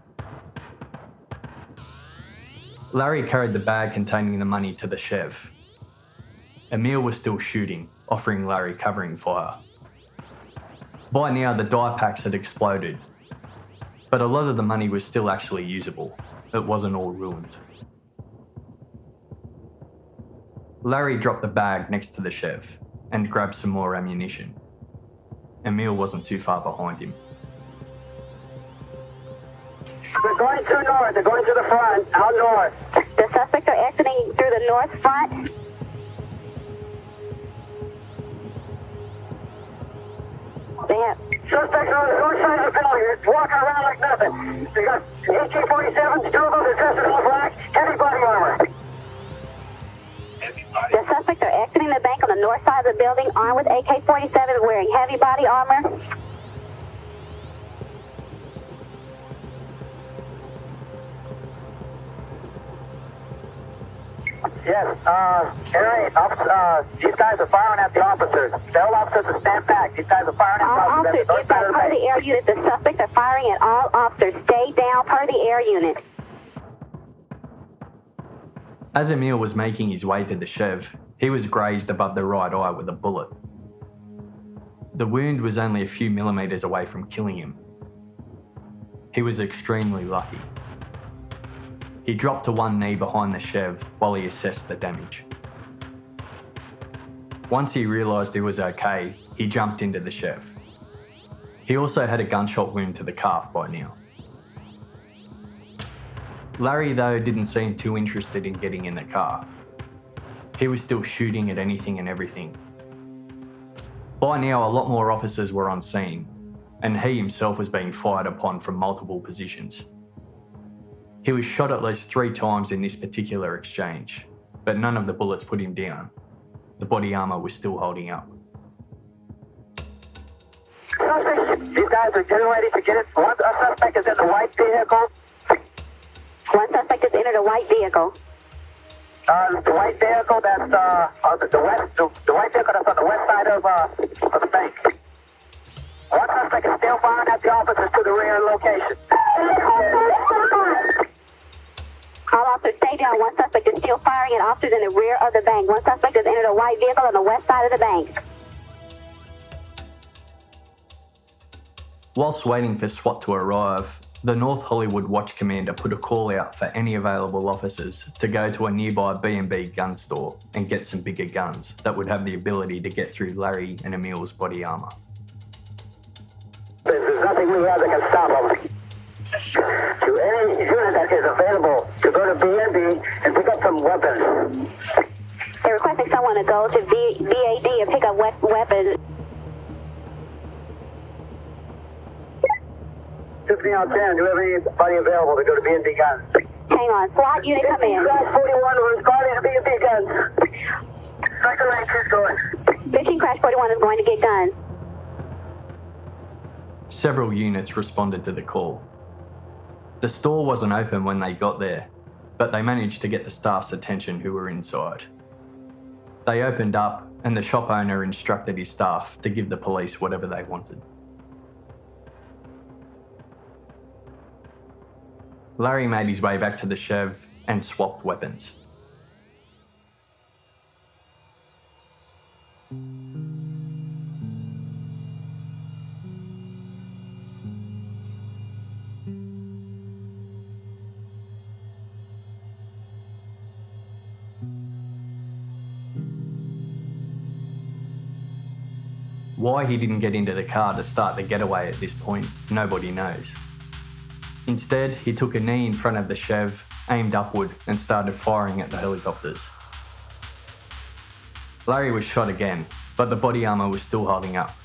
Larry carried the bag containing the money to the Chev. Emil was still shooting, offering Larry covering fire. By now, the die packs had exploded, but a lot of the money was still actually usable. It wasn't all ruined. Larry dropped the bag next to the Chev and grabbed some more ammunition. Emil wasn't too far behind him. They're going to north. They're going to the front, out north. The suspects are exiting through the north front. They have Suspects on the north side of the building. They're walking around like nothing. They got AK-47s, two of them are dressed in all black, heavy body armor. The suspects are exiting the bank on the north side of the building, armed with AK-47s, wearing heavy body armor. Yes, uh, Harry, uh, these guys are firing at the officers. Tell officers to stand back. These guys are firing at the All officers. officers, at the north get back side of the part of the air unit. The suspects are firing at all officers. Stay down, part of the air unit. As Emil was making his way to the Chev, he was grazed above the right eye with a bullet. The wound was only a few millimetres away from killing him. He was extremely lucky. He dropped to one knee behind the Chev while he assessed the damage. Once he realised he was okay, he jumped into the Chev. He also had a gunshot wound to the calf by now. Larry, though, didn't seem too interested in getting in the car. He was still shooting at anything and everything. By now, a lot more officers were on scene, and he himself was being fired upon from multiple positions. He was shot at least three times in this particular exchange, but none of the bullets put him down. The body armour was still holding up. These guys are getting ready to get it. One a suspect is in the white vehicle. One suspect has entered a white vehicle. Uh, the white vehicle that's uh, on the, the west, the, the white vehicle that's on the west side of uh, of the bank. One suspect is still firing at the officers to the rear location. All officers stay down. One suspect is still firing at officers in the rear of the bank. One suspect has entered a white vehicle on the west side of the bank. Whilst waiting for SWAT to arrive, the North Hollywood Watch Commander put a call out for any available officers to go to a nearby B&B gun store and get some bigger guns that would have the ability to get through Larry and Emil's body armour. There's nothing we have that can stop them. To any unit that is available to go to B&B pick up some weapons. They're requesting someone to go to v- VAD and pick up we- weapons. Tiffany out 10, do you have anybody available to go to B&B guns? Hang on. SWAT unit come in. Crash 41 responding to B&B guns. Second rank is going. 15 Crash 41 is going to get guns. Several units responded to the call. The store wasn't open when they got there, but they managed to get the staff's attention who were inside. They opened up, and the shop owner instructed his staff to give the police whatever they wanted. Larry made his way back to the Chev and swapped weapons. Why he didn't get into the car to start the getaway at this point, nobody knows. Instead, he took a knee in front of the Chev, aimed upward, and started firing at the helicopters. Larry was shot again, but the body armour was still holding up.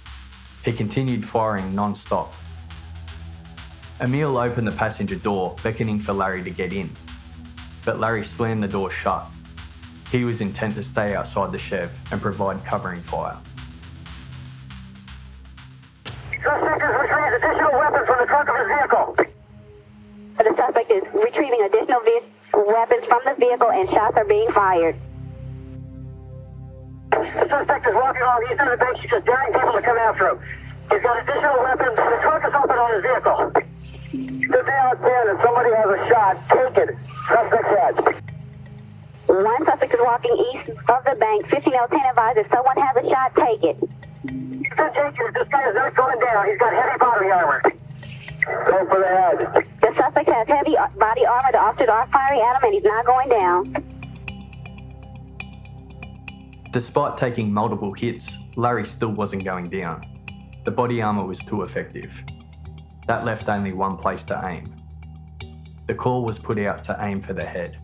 He continued firing non stop. Emil opened the passenger door, beckoning for Larry to get in. But Larry slammed the door shut. He was intent to stay outside the Chev and provide covering fire. Is retrieving additional ve- weapons from the vehicle and shots are being fired. The suspect is walking along the east end of the bank. He's just daring people to come after him. He's got additional weapons. The trunk is open on his vehicle. If they out there and somebody has a shot, take it. Suspect's head. One suspect is walking east of the bank. 15L10 advised someone has a shot, take it. Take it. This guy is not going down. He's got heavy body armor. Go for the head. Suspect has heavy body armor. The officers are firing at him and he's not going down. Despite taking multiple hits, Larry still wasn't going down. The body armour was too effective. That left only one place to aim. The call was put out to aim for the head.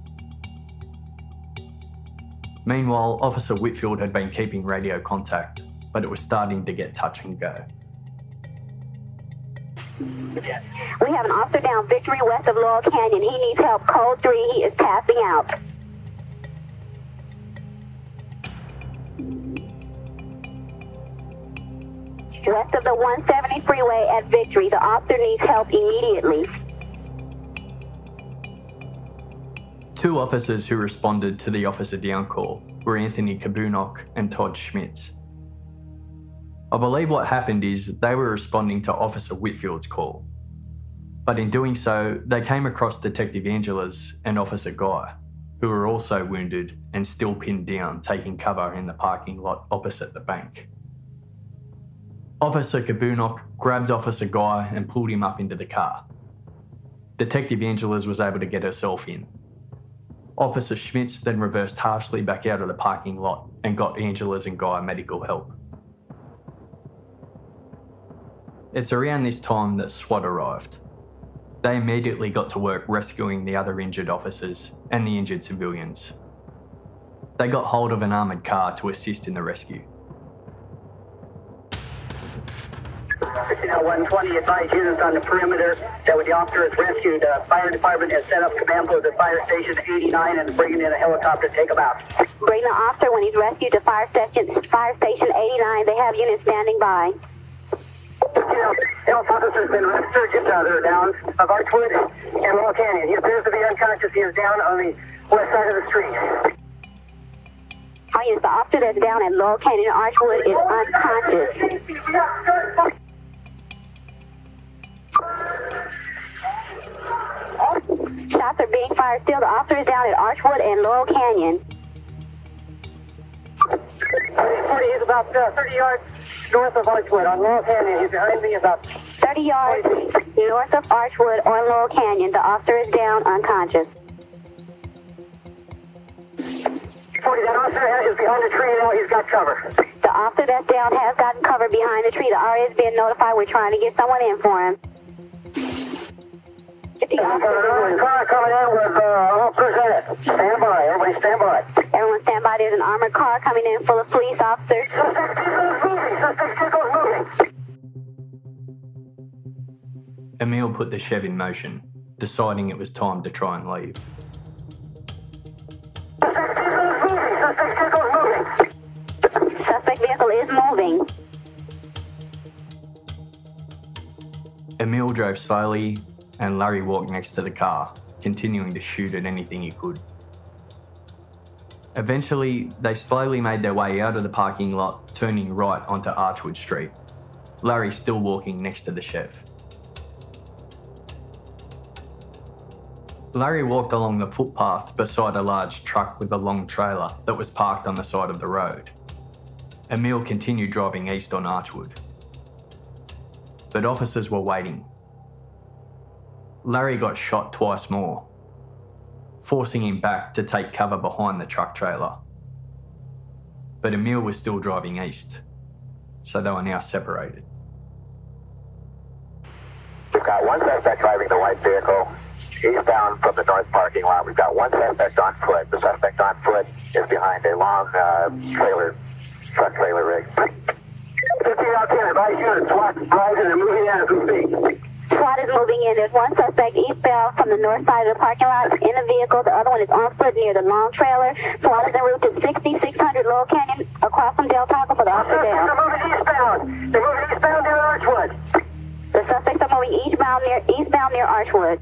Meanwhile, Officer Whitfield had been keeping radio contact, but it was starting to get touch and go. We have an officer down Victory west of Laurel Canyon. He needs help. Code 3. He is passing out. West of the 170 freeway at Victory. The officer needs help immediately. Two officers who responded to the officer down call were Anthony Kabunok and Todd Schmitz. I believe what happened is they were responding to Officer Whitfield's call. But in doing so, they came across Detective Angeles and Officer Guy, who were also wounded and still pinned down, taking cover in the parking lot opposite the bank. Officer Kabunok grabbed Officer Guy and pulled him up into the car. Detective Angeles was able to get herself in. Officer Schmitz then reversed harshly back out of the parking lot and got Angeles and Guy medical help. It's around this time that SWAT arrived. They immediately got to work rescuing the other injured officers and the injured civilians. They got hold of an armoured car to assist in the rescue. Now 120 advised units on the perimeter that when the officer is rescued, the fire department has set up command post at fire station 89 and is bringing in a helicopter to take him out. Bring the officer when he's rescued to fire station, fire station 89. They have units standing by. Know, health officer's been resurgent uh, down of Archwood and Laurel Canyon. He appears to be unconscious. He is down on the west side of the street. How is the officer that's down at Laurel Canyon Archwood is unconscious. Shots are being fired still. The officer is down at Archwood and Laurel Canyon. 40, he's about uh, 30 yards north of Archwood on Laurel Canyon. He's behind me about 30 yards north of Archwood on Laurel Canyon. The officer is down unconscious. 40. That officer is behind the tree now. He's got cover. The officer that's down has gotten cover behind the tree. The RA is being notified. We're trying to get someone in for him. Get the We've got officer. another car coming in with uh, officers in it. Stand by. Everybody stand by. Everyone stand by. There's an armored car coming in full of police officers. Suspect vehicle's moving. Suspect vehicle's moving. Emil put the Chev in motion, deciding it was time to try and leave. Suspect vehicle's moving. Suspect vehicle's moving. Suspect vehicle is moving. Emil drove slowly, and Larry walked next to the car, continuing to shoot at anything he could. Eventually, they slowly made their way out of the parking lot, turning right onto Archwood Street. Larry still walking next to the Chev. Larry walked along the footpath beside a large truck with a long trailer that was parked on the side of the road. Emil continued driving east on Archwood. But officers were waiting. Larry got shot twice more, forcing him back to take cover behind the truck trailer. But Emil was still driving east, so they were now separated. We've got one suspect driving the white vehicle eastbound from the north parking lot. We've got one suspect on foot. The suspect on foot is behind a long uh, trailer, truck trailer rig. 50 out 10 advised units. SWAT arrived and they're moving in as we speak. SWAT is moving in. There's one suspect eastbound from the north side of the parking lot in a vehicle. The other one is on foot near the long trailer. SWAT is en route to 6600 Laurel Canyon across from Del Taco for the officer Suspects down. are moving eastbound. They're moving eastbound down Archwood. The suspects are moving eastbound near eastbound near Archwood.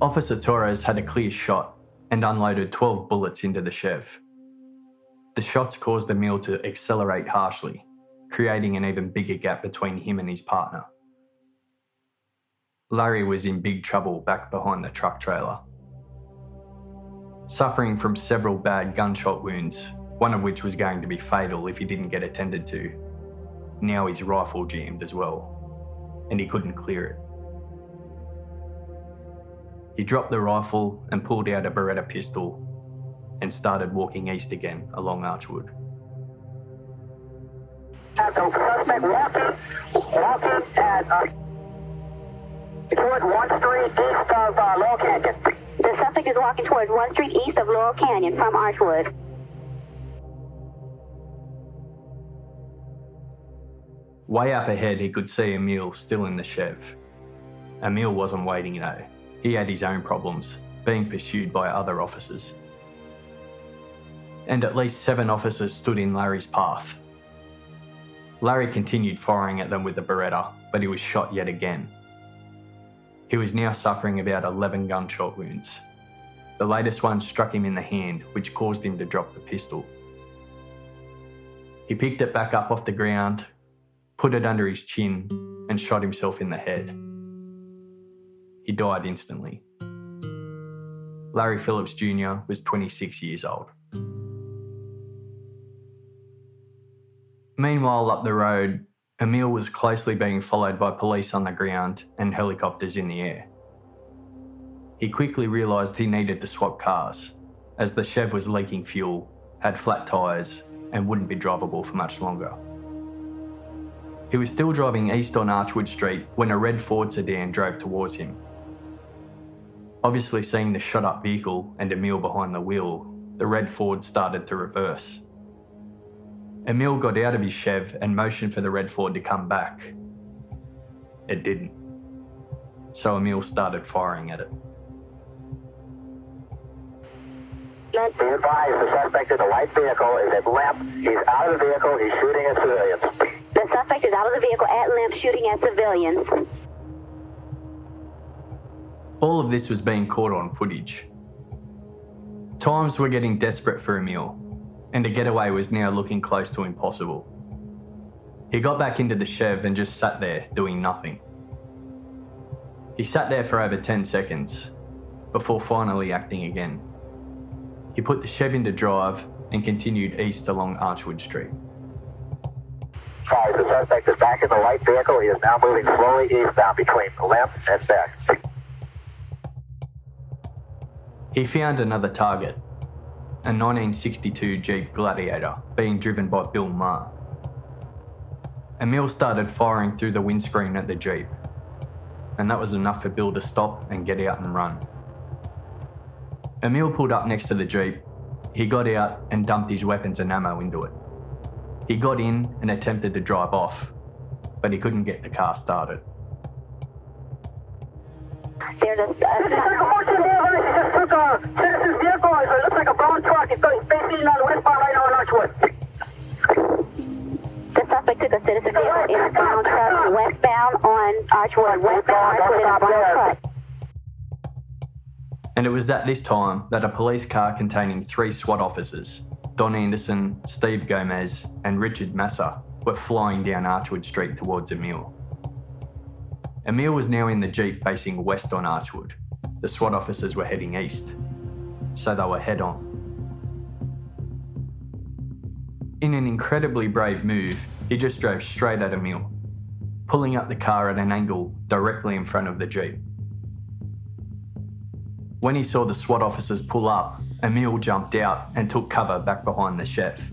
Officer Torres had a clear shot and unloaded 12 bullets into the Chev. The shots caused the meal to accelerate harshly, creating an even bigger gap between him and his partner. Larry was in big trouble back behind the truck trailer. Suffering from several bad gunshot wounds, one of which was going to be fatal if he didn't get attended to. Now his rifle jammed as well, and he couldn't clear it. He dropped the rifle and pulled out a Beretta pistol and started walking east again along Archwood. At the suspect walking, walking at uh, toward 1 Street east of uh, Laurel Canyon. The suspect is walking towards 1 Street east of Laurel Canyon from Archwood. Way up ahead, he could see Emil still in the Chev. Emil wasn't waiting though. He had his own problems, being pursued by other officers. And at least seven officers stood in Larry's path. Larry continued firing at them with the Beretta, but he was shot yet again. He was now suffering about 11 gunshot wounds. The latest one struck him in the hand, which caused him to drop the pistol. He picked it back up off the ground, put it under his chin, and shot himself in the head. He died instantly. Larry Phillips Jr. was 26 years old. Meanwhile, up the road, Emil was closely being followed by police on the ground and helicopters in the air. He quickly realised he needed to swap cars, as the Chev was leaking fuel, had flat tyres, and wouldn't be drivable for much longer. He was still driving east on Archwood Street when a red Ford sedan drove towards him. Obviously, seeing the shot up vehicle and Emil behind the wheel, the red Ford started to reverse. Emil got out of his Chev and motioned for the red Ford to come back. It didn't. So Emil started firing at it. Be advised, the suspect in the white vehicle is at limp. He's out of the vehicle. He's shooting at civilians. The suspect is out of the vehicle at limp shooting at civilians. All of this was being caught on footage. Times were getting desperate for Emil, and a getaway was now looking close to impossible. He got back into the Chev and just sat there doing nothing. He sat there for over 10 seconds before finally acting again. He put the Chev into drive and continued east along Archwood Street. Five, the suspect is back in the white vehicle. He is now moving slowly eastbound between Limp and Beck. He found another target, a 1962 Jeep Gladiator being driven by Bill Maher. Emil started firing through the windscreen at the Jeep, and that was enough for Bill to stop and get out and run. Emil pulled up next to the Jeep. He got out and dumped his weapons and ammo into it. He got in and attempted to drive off, but he couldn't get the car started. There's a, This is like a motion there, he just took a citizen's vehicle. It looks like a brown truck. He's going facing on the westbound right now on Archwood. the suspect took a citizen vehicle in a brown truck westbound on Archwood, westbound Archwood in a brown truck. And it was at this time that a police car containing three SWAT officers, Don Anderson, Steve Gomez, and Richard Massa, were flying down Archwood Street towards Emil. Emil was now in the Jeep facing west on Archwood. The SWAT officers were heading east, so they were head on. In an incredibly brave move, he just drove straight at Emil, pulling up the car at an angle directly in front of the Jeep. When he saw the SWAT officers pull up, Emil jumped out and took cover back behind the Chev.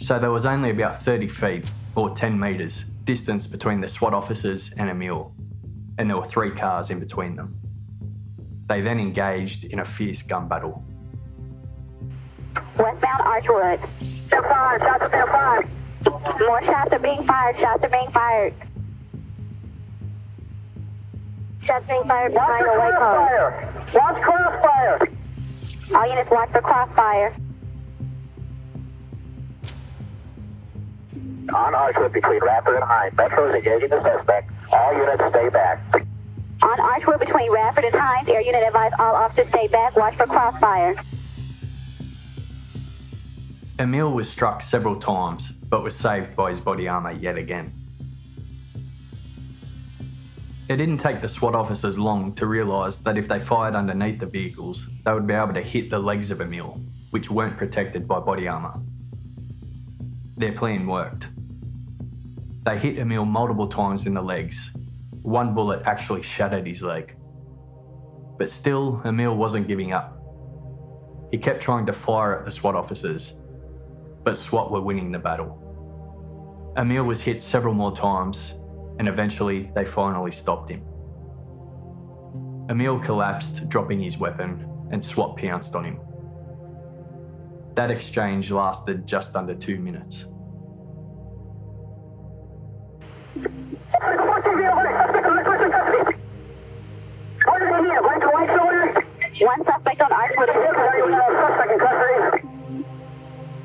So there was only about 30 feet, or 10 metres, distance between the SWAT officers and Emil, and there were three cars in between them. They then engaged in a fierce gun battle. Westbound Archwood. Step five, shots at step five. More shots are being fired. Shots are being fired. Shots being fired behind the the white car. crossfire. Watch crossfire. All units watch for crossfire. On Archwood between Radford and Hine. Metro is engaging the suspect. All units stay back. On Archwood between Radford and Hines, air unit advise all officers stay back. Watch for crossfire. Emil was struck several times, but was saved by his body armour yet again. It didn't take the SWAT officers long to realise that if they fired underneath the vehicles, they would be able to hit the legs of Emil, which weren't protected by body armour. Their plan worked. They hit Emil multiple times in the legs. One bullet actually shattered his leg. But still, Emil wasn't giving up. He kept trying to fire at the SWAT officers, but SWAT were winning the battle. Emil was hit several more times, and eventually they finally stopped him. Emil collapsed, dropping his weapon, and SWAT pounced on him. That exchange lasted just under two minutes. One suspect on Archwood.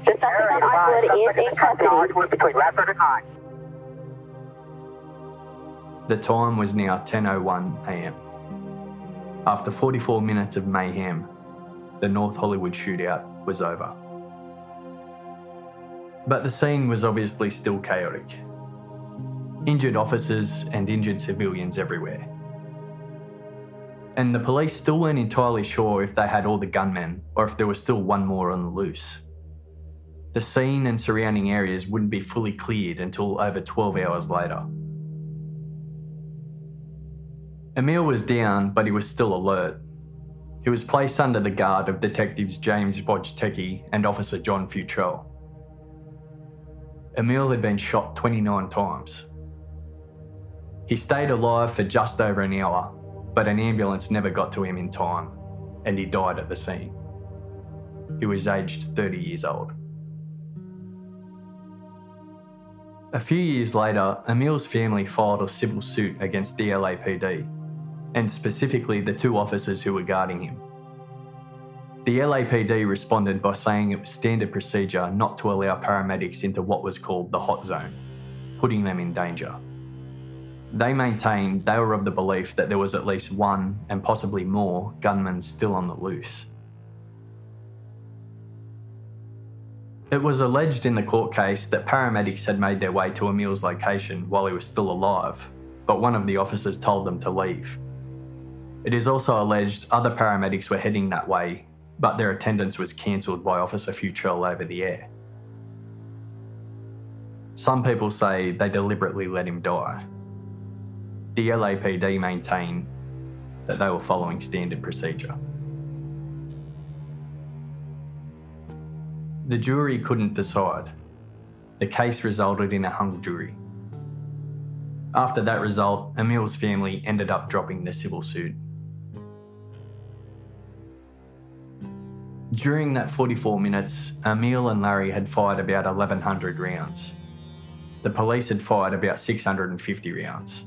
The suspect on Archwood is in custody. between Radford and High. The time was now 10:01 a.m. After 44 minutes of mayhem, the North Hollywood shootout was over. But the scene was obviously still chaotic. Injured officers and injured civilians everywhere. And the police still weren't entirely sure if they had all the gunmen or if there was still one more on the loose. The scene and surrounding areas wouldn't be fully cleared until over 12 hours later. Emil was down, but he was still alert. He was placed under the guard of Detectives James Wojtecki and Officer John Futrell. Emil had been shot 29 times. He stayed alive for just over an hour, but an ambulance never got to him in time, and he died at the scene. He was aged 30 years old. A few years later, Emil's family filed a civil suit against the LAPD, and specifically the two officers who were guarding him. The LAPD responded by saying it was standard procedure not to allow paramedics into what was called the hot zone, putting them in danger. They maintained they were of the belief that there was at least one, and possibly more, gunmen still on the loose. It was alleged in the court case that paramedics had made their way to Emil's location while he was still alive, but one of the officers told them to leave. It is also alleged other paramedics were heading that way, but their attendance was cancelled by Officer Futrell over the air. Some people say they deliberately let him die. The LAPD maintain that they were following standard procedure. The jury couldn't decide. The case resulted in a hung jury. After that result, Emil's family ended up dropping the civil suit. During that 44 minutes, Emil and Larry had fired about 1,100 rounds. The police had fired about 650 rounds.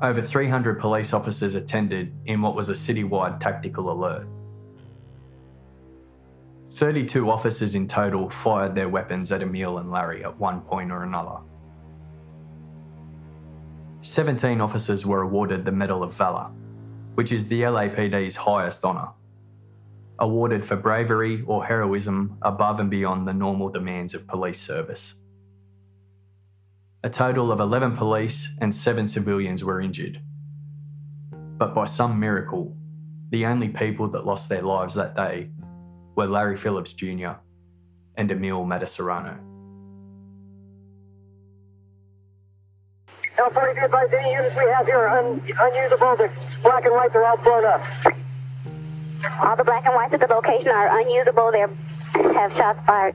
Over 300 police officers attended in what was a citywide tactical alert. 32 officers in total fired their weapons at Emil and Larry at one point or another. 17 officers were awarded the Medal of Valour, which is the LAPD's highest honour, awarded for bravery or heroism above and beyond the normal demands of police service. A total of 11 police and 7 civilians were injured. But by some miracle, the only people that lost their lives that day were Larry Phillips Jr. and Emil Matasareanu. How 42 advise any units we have here are un- unusable. The black and whites are all blown up. All the black and whites at the location are unusable. They have shots fired.